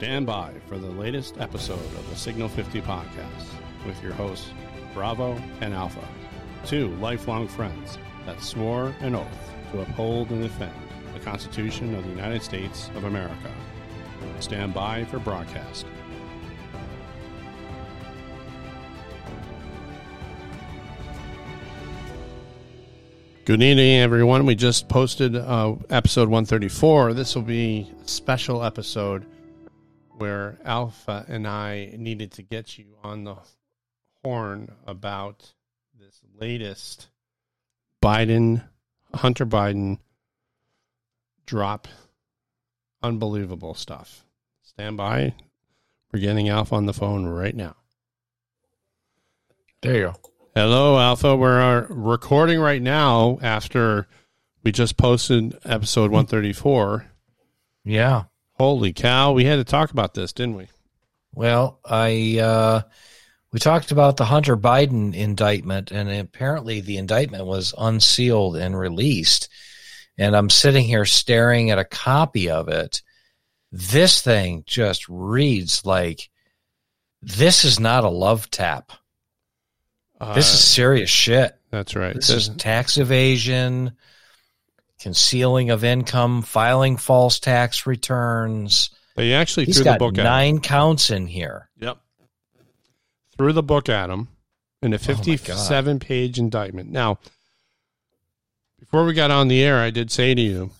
Stand by for the latest episode of the Signal 50 podcast with your hosts, Bravo and Alpha, two lifelong friends that swore an oath to uphold and defend the Constitution of the United States of America. Stand by for broadcast. Good evening, everyone. We just posted uh, episode 134. This will be a special episode where Alpha and I needed to get you on the horn about this latest Biden, Hunter Biden drop. Unbelievable stuff. Stand by. We're getting Alpha on the phone right now. There you go. Hello, Alpha. We're uh, recording right now after we just posted episode 134. Yeah. Holy cow. We had to talk about this, didn't we? Well, I uh we talked about the Hunter Biden indictment and apparently the indictment was unsealed and released. And I'm sitting here staring at a copy of it. This thing just reads like this is not a love tap. Uh, This is serious shit. that's right. This is tax evasion, concealing of income, filing false tax returns. they actually He's threw the book at him. nine counts in here. Yep. Threw the book at him in a Oh, 57 page indictment. Now, before we got on the air, I did say to you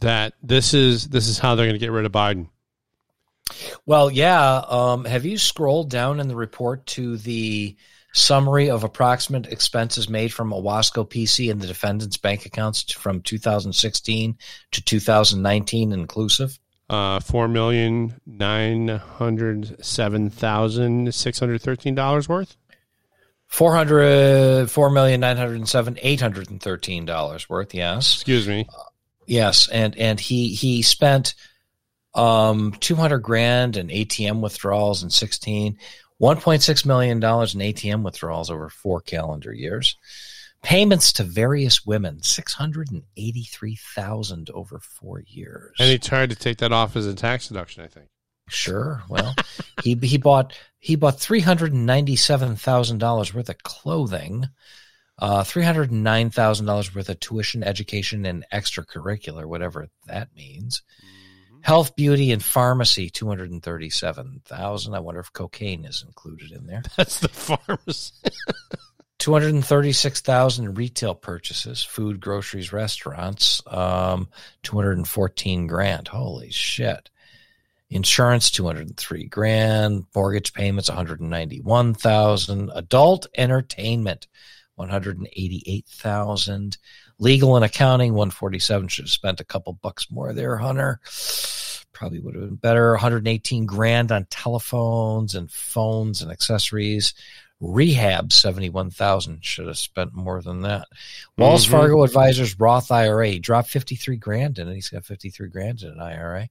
that this is this is how they're going to get rid of Biden. Well, yeah. Um, have you scrolled down in the report to the summary of approximate expenses made from Owasco PC and the defendant's bank accounts from 2016 to 2019 inclusive? Uh, four million nine hundred seven thousand six hundred thirteen dollars worth. Four hundred four million nine hundred seven eight hundred and thirteen dollars worth. Yes, Excuse me. yes, and and he he spent um two hundred grand in ATM withdrawals in sixteen. $1.6 million in ATM withdrawals over four calendar years. Payments to various women, 683,000 over four years. And he tried to take that off as a tax deduction. I think. Sure. Well, he he bought he bought three hundred and ninety seven thousand dollars worth of clothing, uh, three hundred and nine thousand dollars worth of tuition, education, and extracurricular, whatever that means. Health, beauty, and pharmacy, two hundred and thirty seven thousand. I wonder if cocaine is included in there. That's the pharmacy. Two hundred and thirty six thousand retail purchases, food, groceries, restaurants. Um, two hundred and fourteen grand. Holy shit! Insurance, two hundred and three grand. Mortgage payments, one hundred and ninety one thousand. Adult entertainment, one hundred and eighty eight thousand. Legal and accounting, one forty seven. Should have spent a couple bucks more there, Hunter. Probably would have been better. One hundred and eighteen grand on telephones and phones and accessories rehab 71,000 should have spent more than that. Wells Mhm. Fargo Advisors Roth IRA dropped 53 grand in it. He's got 53 grand in an IRA.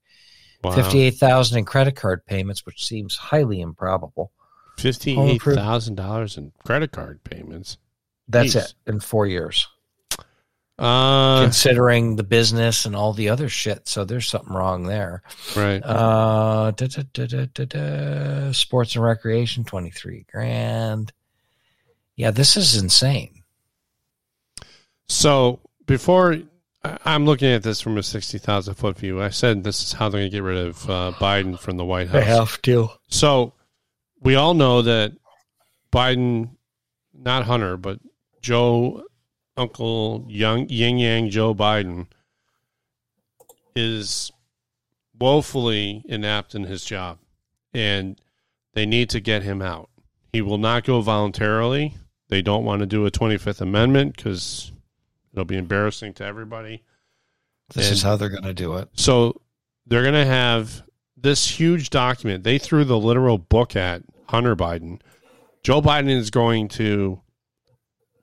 Wow. 58,000 in credit card payments, which seems highly improbable. Fifty-eight thousand dollars in credit card payments. That's Jeez. it in 4 years. Uh, considering the business and all the other shit, so there's something wrong there. right. Uh da, da, da, sports and recreation 23 grand. Yeah, this is insane. So before I'm looking at this from a sixty thousand foot view, I said this is how they're going to get rid of uh, Biden from the White House. They have to. So we all know that Biden, not Hunter, but Joe, Uncle Young Yin Yang Joe Biden, is woefully inept in his job, and they need to get him out. He will not go voluntarily. They don't want to do a Twenty Fifth Amendment because it'll be embarrassing to everybody. This And- is how they're going to do it. So they're going to have this huge document. They threw the literal book at Hunter Biden. Joe Biden is going to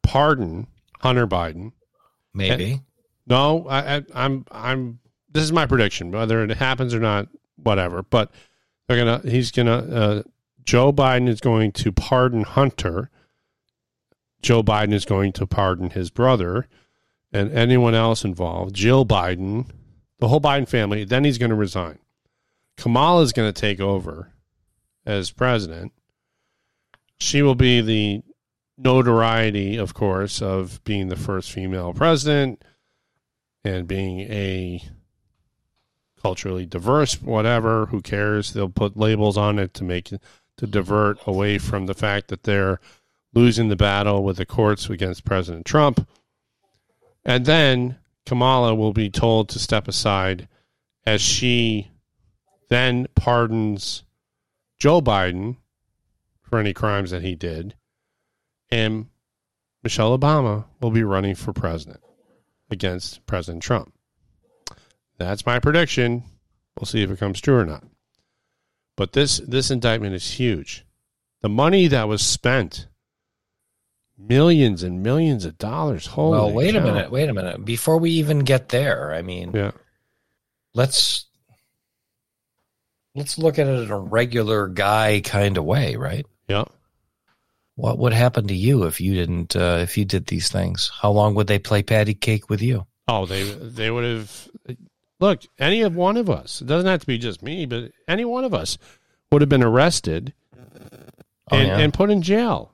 pardon Hunter Biden. Maybe. No, I, I, I'm I'm. This is my prediction. Whether it happens or not, whatever. But they're gonna. He's gonna. Uh, Joe Biden is going to pardon Hunter. Joe Biden is going to pardon his brother, and anyone else involved. Jill Biden, the whole Biden family. Then he's going to resign Kamala is going to take over as president, she will be the notoriety, of course, of being the first female president and being a culturally diverse, whatever. Who cares? They'll put labels on it to make to divert away from the fact that they're losing the battle with the courts against President Trump. And then Kamala will be told to step aside as she then pardons Joe Biden for any crimes that he did. And Michelle Obama will be running for president against President Trump. That's my prediction. We'll see if it comes true or not. But this this indictment is huge. The money that was spent, millions and millions of dollars. Holy well, wait cow. a minute, wait a minute. Before we even get there, I mean, Yeah. let's let's look at it in a regular guy kind of way, right? Yeah. What would happen to you if you didn't uh, if you did these things? How long would they play patty cake with you? Oh, they they would have look, any of one of us. It doesn't have to be just me, but any one of us would have been arrested Oh, and, yeah. and put in jail.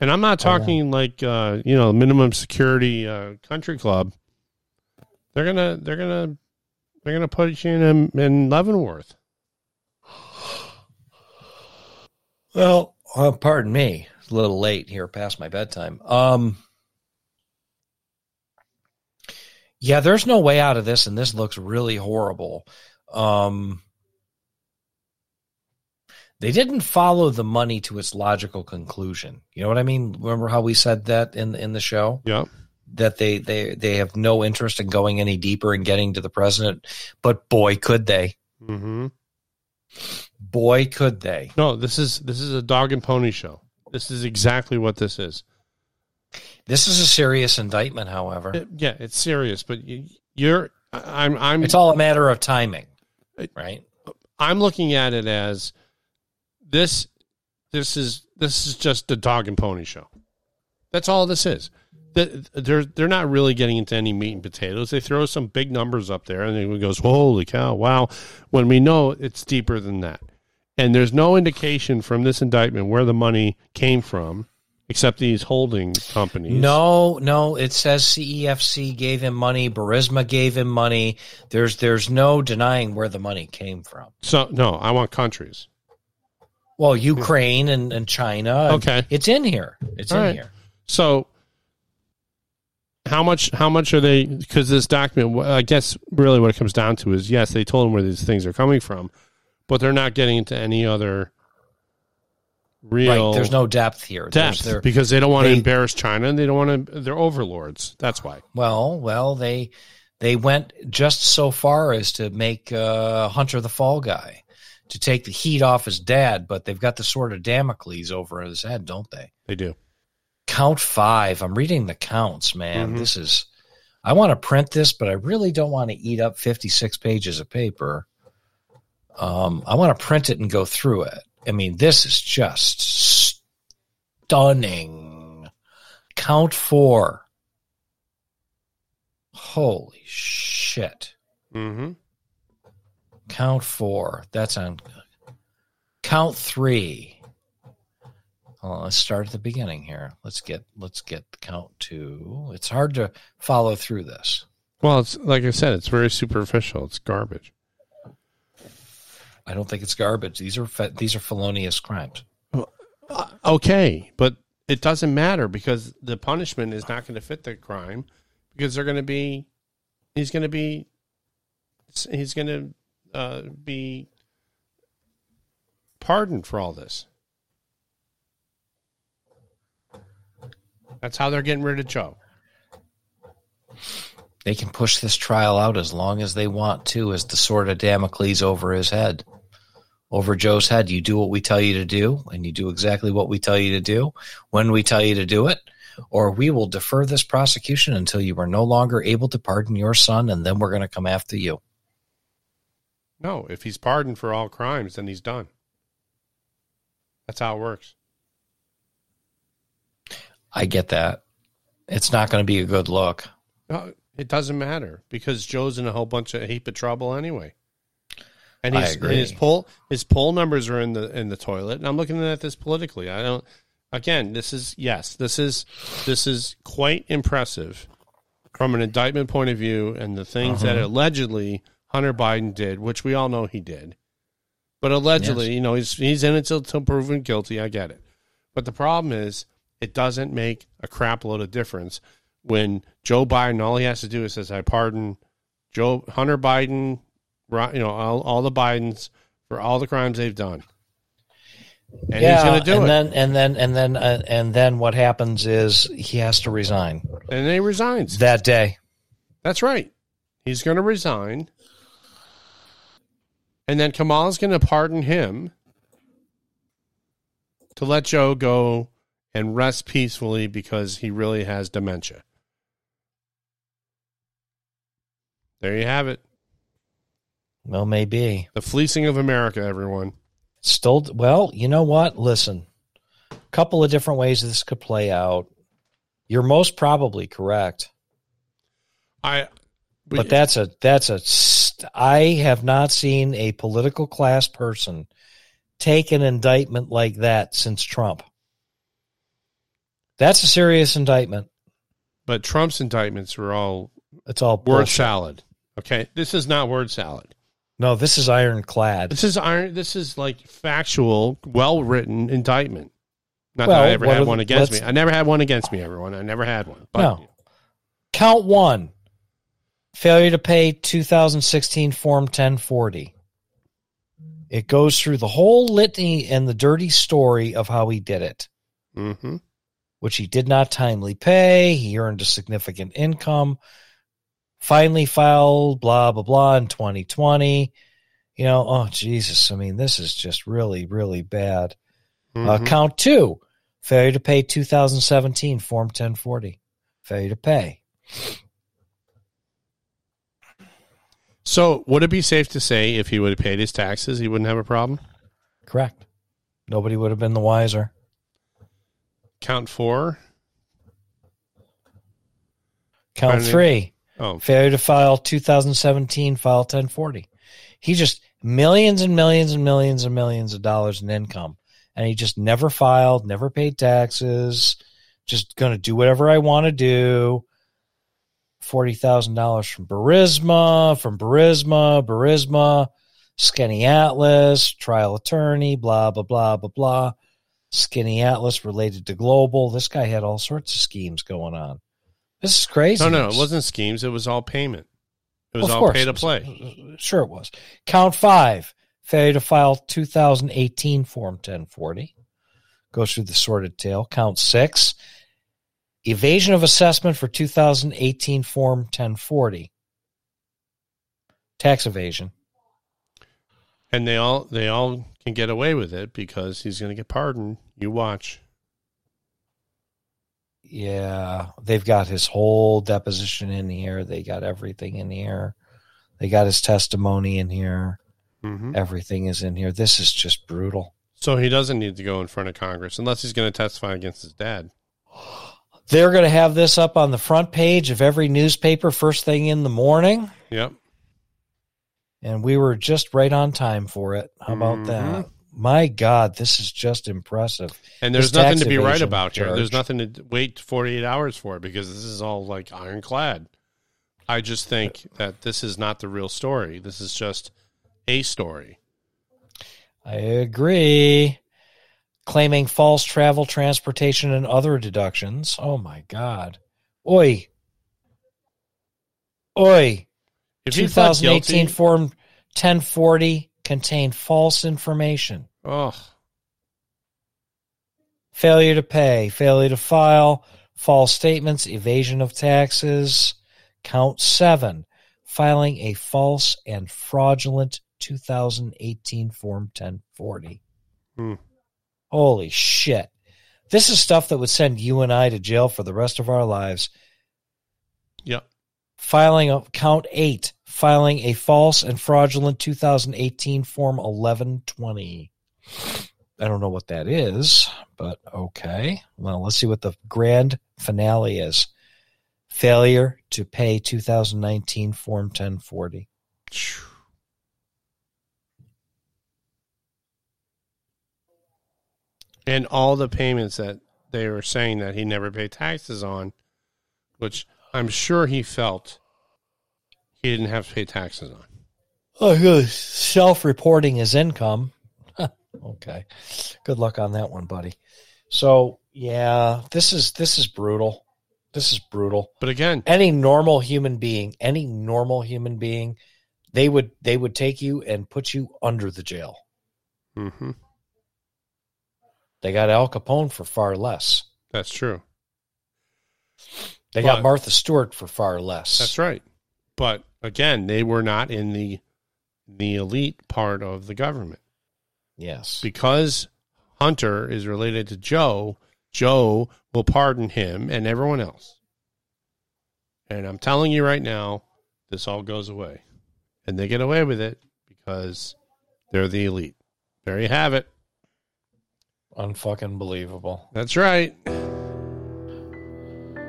And I'm not Oh, yeah. talking like uh, you know, minimum security uh, country club. They're gonna they're gonna they're gonna put you in in Leavenworth. Well, uh, pardon me, it's a little late here, past my bedtime. Um, yeah, there's no way out of this, and this looks really horrible. Um, they didn't follow the money to its logical conclusion. You know what I mean? Remember how we said that in in the show Yeah. that they they they have no interest in going any deeper and getting to the president, but boy, could they! Mm-hmm. Boy, could they! No, this is this is a dog and pony show. This is exactly what this is. This is a serious indictment, however. It- yeah, it's serious, but you, you're I'm I'm It's all a matter of timing, right? I'm looking at it as this this is this is just a dog and pony show. That's all this is. They're they're not really getting into any meat and potatoes. They throw some big numbers up there, and everyone goes, "Holy cow! Wow!" When we know it's deeper than that, and there's no indication from this indictment where the money came from, except these holding companies. No, no. It says CEFC gave him money. Burisma gave him money. There's there's no denying where the money came from. so no, I want countries. Well, Ukraine and, and China. and Okay. it's in here. It's All in right. here. So how much how much are they because this document I guess really what it comes down to is yes, they told them where these things are coming from, but they're not getting into any other real Right. There's no depth here. Depth because they don't want to embarrass China and they don't want to they're overlords. That's why. well, well, they they went just so far as to make uh, Hunter the fall guy to take the heat off his dad, but they've got the sword of Damocles over his head, don't they? They do. count five. I'm reading the counts, man. Mhm. This is, I want to print this, but I really don't want to eat up 56 pages of paper. Um, I want to print it and go through it. I mean, this is just stunning. Count four. Holy shit. Mm-hmm. Count four. That's on. Count three. Well, let's start at the beginning here. Let's get let's get count two. It's hard to follow through this. Well, it's like I said, it's very superficial. It's garbage. I don't think it's garbage. These are fe- these are felonious crimes. Uh, okay, but it doesn't matter because the punishment is not going to fit the crime because they're going to be he's going to be he's going to uh, be pardoned for all this. That's how they're getting rid of Joe. They can push this trial out as long as they want to, as the sword of Damocles over his head, over Joe's head. You do what we tell you to do, and you do exactly what we tell you to do when we tell you to do it, or we will defer this prosecution until you are no longer able to pardon your son, and then we're going to come after you. No, if he's pardoned for all crimes, then he's done. That's how it works. I get that. It's not going to be a good look. No, it doesn't matter because Joe's in a whole bunch of heap of trouble anyway. And I he's, agree. his poll his poll numbers are in the in the toilet. And I'm looking at this politically. I don't. Again, this is yes, this is this is quite impressive from an indictment point of view, and the things that Uh-huh. allegedly Hunter Biden did, which we all know he did. But allegedly, Yes. you know, he's he's in until, until proven guilty. I get it. But the problem is, it doesn't make a crap load of difference when Joe Biden. All he has to do is says, "I pardon Joe Hunter Biden, you know, all, all the Bidens for all the crimes they've done." And he's going to do and it, then and then and then uh, and then what happens is he has to resign and then he resigns. that day. That's right. He's going to resign. And then Kamala's going to pardon him to let Joe go and rest peacefully because he really has dementia. There you have it. Well, maybe The fleecing of America, everyone. still. Well, you know what? Listen, a couple of different ways this could play out. You're most probably correct, I but that's a that's a. st- I have not seen a political class person take an indictment like that since Trump. That's a serious indictment. but Trump's indictments were all It's all word bullshit. salad. Okay, this is not word salad. No, this is ironclad. This is iron. This is like factual, well written indictment. Not Well, that I ever had one against me. I never had one against me. Everyone, I never had one. But No. Count one failure to pay 2016 Form 1040. It goes through the whole litany and the dirty story of how he did it, mm-hmm. which he did not timely pay. He earned a significant income, finally filed, blah, blah, blah, in 2020. You know, oh, Jesus. I mean, this is just really, really bad. Uh, Mm-hmm. count two, failure to pay 2017 Form 1040. Failure to pay. so, would it be safe to say if he would have paid his taxes, he wouldn't have a problem? Correct. Nobody would have been the wiser. Count four. Count three, Oh, failure to file 2017 file 1040. He just millions and millions and millions and millions of dollars in income. And he just never filed, never paid taxes, just going to do whatever I want to do. $40,000 from Burisma, from Burisma, Burisma, Skinny Atlas, trial attorney, blah, blah, blah, blah, blah. Skaneateles related to global. This guy had all sorts of schemes going on. This is crazy. no, no, it wasn't schemes. It was all payment. It was Of all course pay to play. Sure, it was. Count five, failure to file 2018 Form 1040. Goes through the sordid tale. Count six, evasion of assessment for 2018 Form 1040. Tax evasion. And they all they all can get away with it because he's going to get pardoned. You watch. Yeah, they've got his whole deposition in here. They got everything in here. They got his testimony in here. hmm Everything is in here. This is just brutal. So he doesn't need to go in front of Congress unless he's going to testify against his dad. They're going to have this up on the front page of every newspaper first thing in the morning. Yep. And we were just right on time for it. How about Mhm. that? My God, this is just impressive. And there's His nothing to be right about here. There's nothing to wait 48 hours for because this is all like ironclad. I just think that this is not the real story. This is just a story. I agree. Claiming false travel, transportation, and other deductions. Oh my God. Oi. Oi. If 2018 guilty, Form 1040 contained false information. oh, failure to pay, failure to file, false statements, evasion of taxes. Count seven, filing a false and fraudulent 2018 Form 1040. Hmm. Holy shit. This is stuff that would send you and I to jail for the rest of our lives. yep filing a count eight, filing a false and fraudulent 2018 Form 1120. I don't know what that is, but okay. Well, let's see what the grand finale is. Failure to pay 2019 Form 1040. And all the payments that they were saying that he never paid taxes on, which I'm sure he felt he didn't have to pay taxes on. Oh, self-reporting his income. okay, good luck on that one, buddy. So yeah, this is this is brutal. This is brutal. But again, any normal human being, any normal human being, they would they would take you and put you under the jail. hmm They got Al Capone for far less. that's true. They But- got Martha Stewart for far less. That's right. But again, they were not in the the elite part of the government Yes. because Hunter is related to Joe. Joe will pardon him and everyone else. And I'm telling you right now, this all goes away, and they get away with it because they're the elite. There you have it. Unfucking believable. That's right.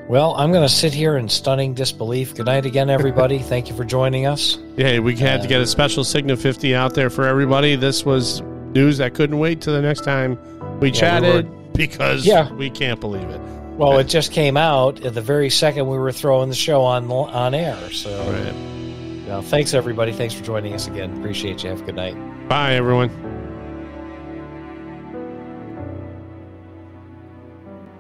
Well, I'm going to sit here in stunning disbelief. Good night again, everybody. Thank you for joining us. Yeah, we had to get a uh, special Signal 50 out there for everybody. This was news that couldn't wait till the next time we Yeah, we chatted because Yeah. we can't believe it. Well, it just came out at the very second we were throwing the show on on air. So, All right. well, thanks everybody. Thanks for joining us again. Appreciate you. Have a good night. Bye, everyone.